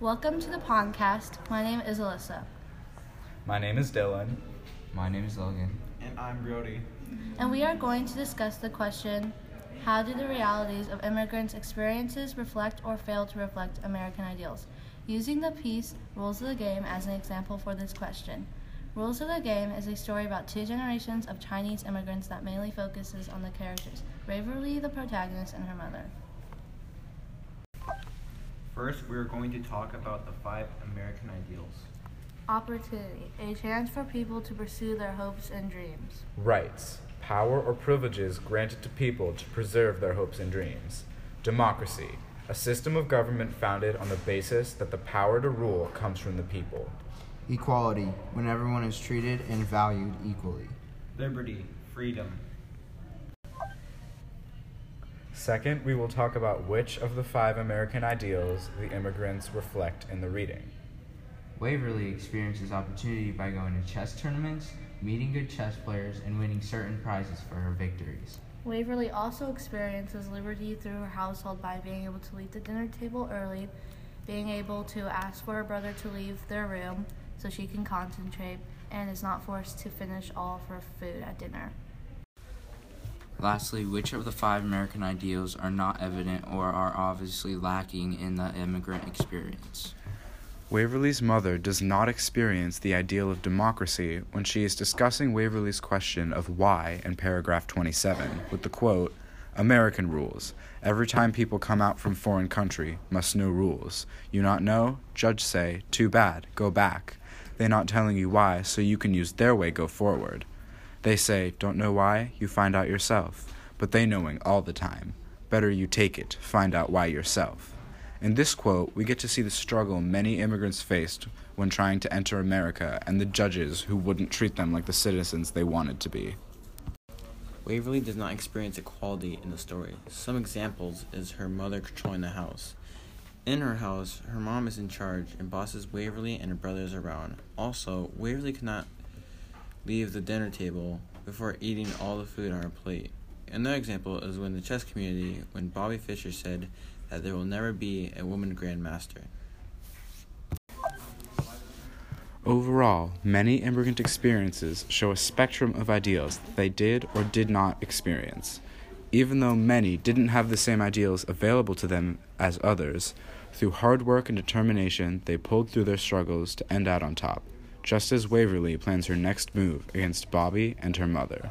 Welcome to the podcast. My name is Alyssa, My name is Dylan. My name is Logan. And I'm Brody. and we are going to discuss the question How do the realities of immigrants' experiences reflect or fail to reflect American ideals? Using the piece Rules of the Game as an example for this question. Rules of the Game is a story about two generations of Chinese immigrants that mainly focuses on the characters Waverly, the protagonist, and her mother. First, we're going to talk about the five American ideals. Opportunity, a chance for people to pursue their hopes and dreams. Rights, power or privileges granted to people to preserve their hopes and dreams. Democracy, a system of government founded on the basis that the power to rule comes from the people. Equality, when everyone is treated and valued equally. Liberty, freedom. Second, we will talk about which of the five American ideals the immigrants reflect in the reading. Waverly experiences opportunity by going to chess tournaments, meeting good chess players, and winning certain prizes for her victories. Waverly also experiences liberty through her household by being able to leave the dinner table early, being able to ask for her brother to leave their room so she can concentrate, and is not forced to finish all of her food at dinner. Lastly, which of the five American ideals are not evident or are obviously lacking in the immigrant experience? Waverly's mother does not experience the ideal of democracy when she is discussing Waverly's question of why in paragraph 27 with the quote, American rules. Every time people come out from foreign country, must know rules. You not know? Judge say, too bad, go back. They not telling you why, so you can use their way go forward. They say, don't know why? You find out yourself. But they knowing all the time. Better you take it, find out why yourself. In this quote, we get to see the struggle many immigrants faced when trying to enter America and the judges who wouldn't treat them like the citizens they wanted to be. Waverly does not experience equality in the story. Some examples is her mother controlling the house. In her house, her mom is in charge and bosses Waverly and her brothers around. Also, Waverly cannot leave the dinner table before eating all the food on our plate. Another example is when the chess community, when Bobby Fischer said that there will never be a woman grandmaster. Overall, many immigrant experiences show a spectrum of ideals that they did or did not experience. Even though many didn't have the same ideals available to them as others, through hard work and determination, they pulled through their struggles to end out on top, just as Waverly plans her next move against Bobby and her mother.